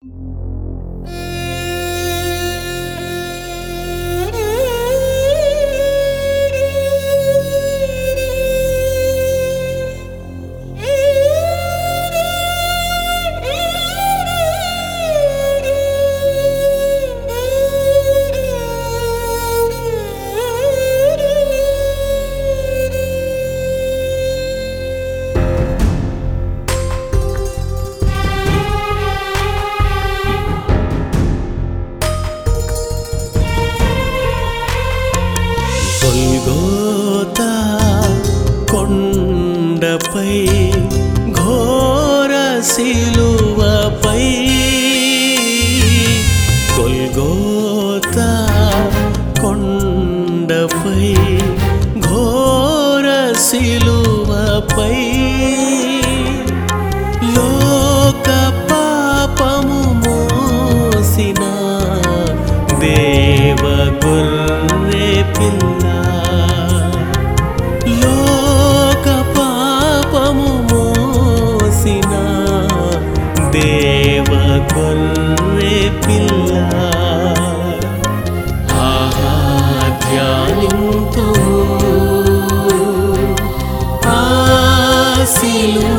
you Hallelujah.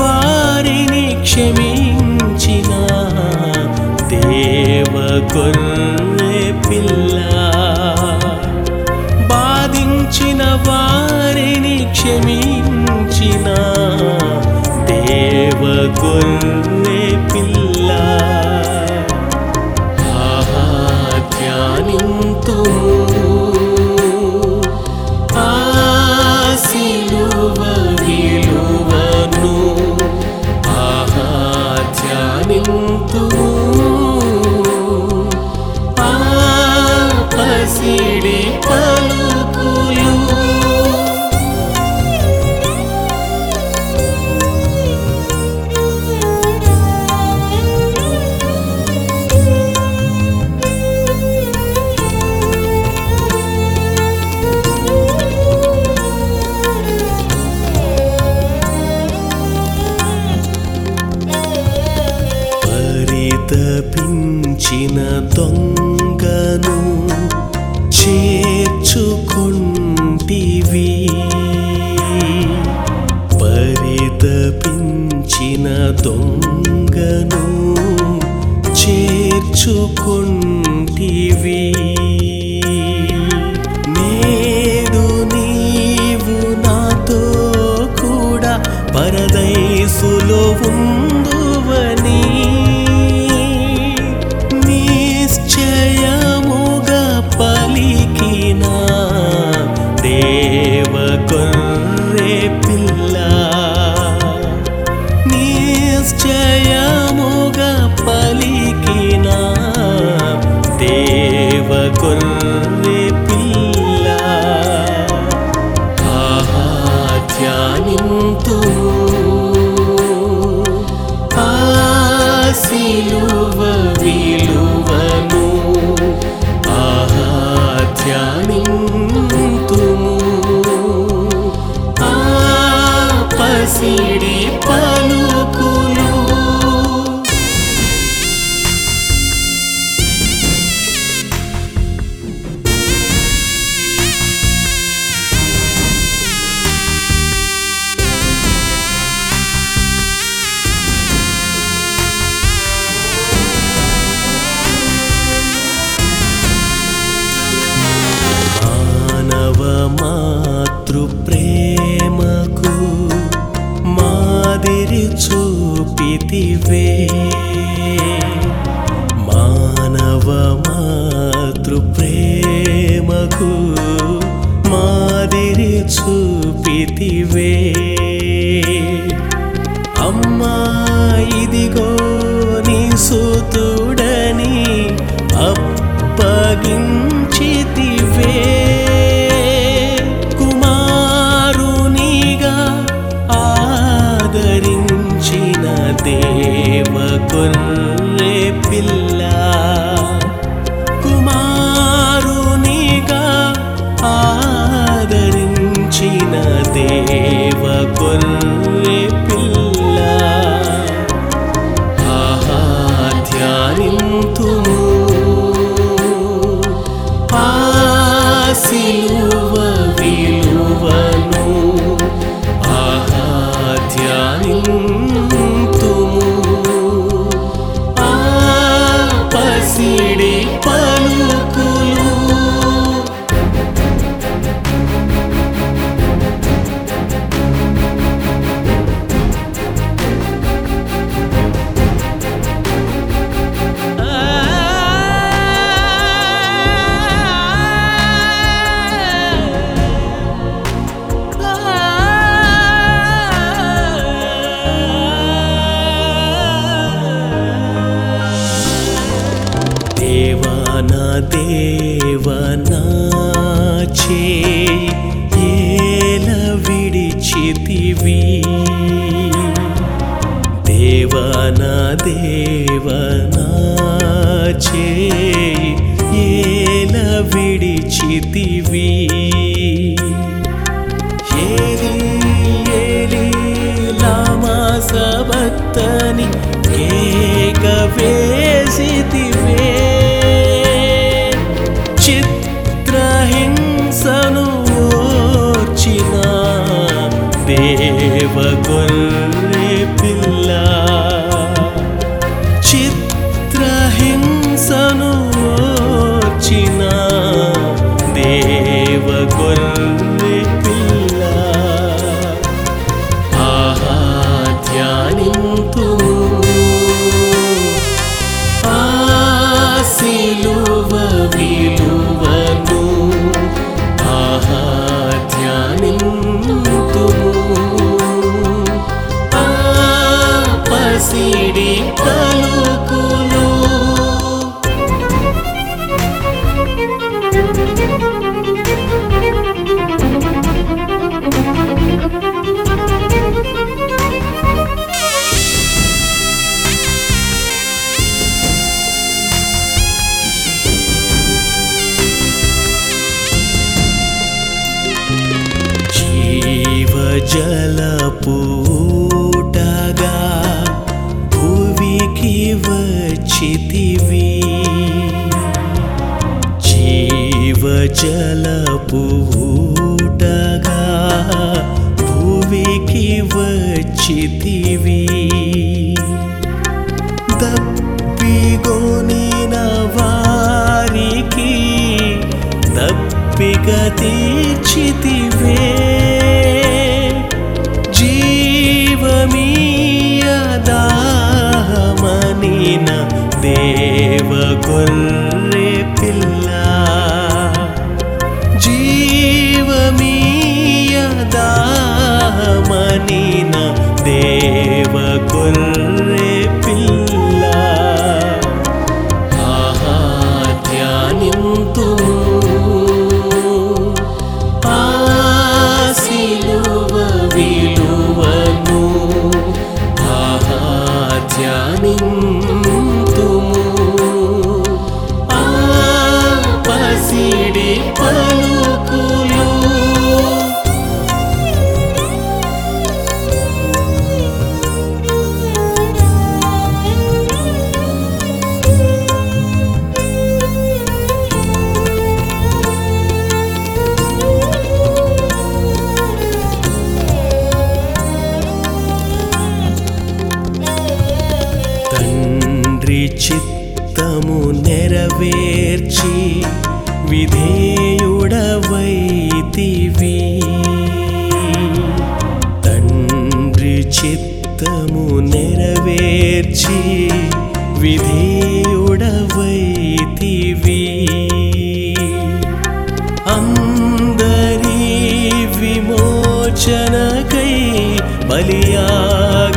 వారిని క్షమించిన దేవ గొర్రె పిల్ల. బాధించిన వారిని క్షమించిన దేవ గొర్రె పరితపించిన దొంగను చేర్చుకుంటివి. నేడు నీవు నాతో కూడా పరదైసులో ఉన్న మాతృప్రేమకు మాదిరి చూపితివే. అమ్మా ఇదిగో నీ సూతుడని అప్పగించితివే. కుమారునిగా ఆదరించిన దేవ పిల్ల దేవనా ఏల విడిచితివి? ఏలి ఏలి లామా సబక్తని కేక చిత్రహింసను ఓర్చిన దేవ వచ్చితివి దప్పిగొనిన వారికి దప్పిక తీర్చితివే. జీవమీయదాహమనిన దేవ గొర్రె పిల్ల. జీవమీయదాహమనిన దేవ చిత్తము నెరవేర్చి విధేయుడవైతివి తండ్రి చిత్తము నెరవేర్చి విధేయుడవైతివి అందరి విమోచనకై బలియాగమైతివే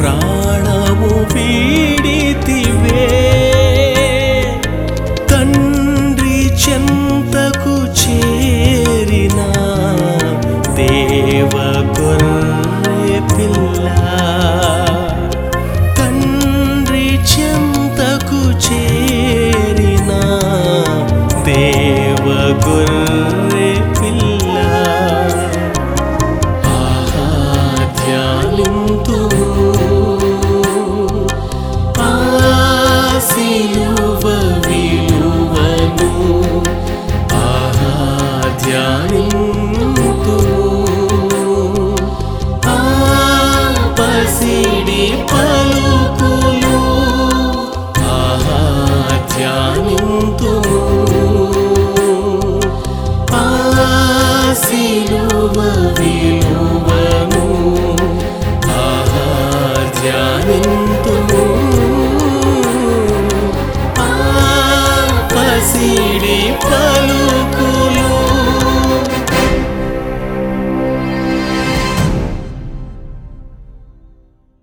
പ്രാ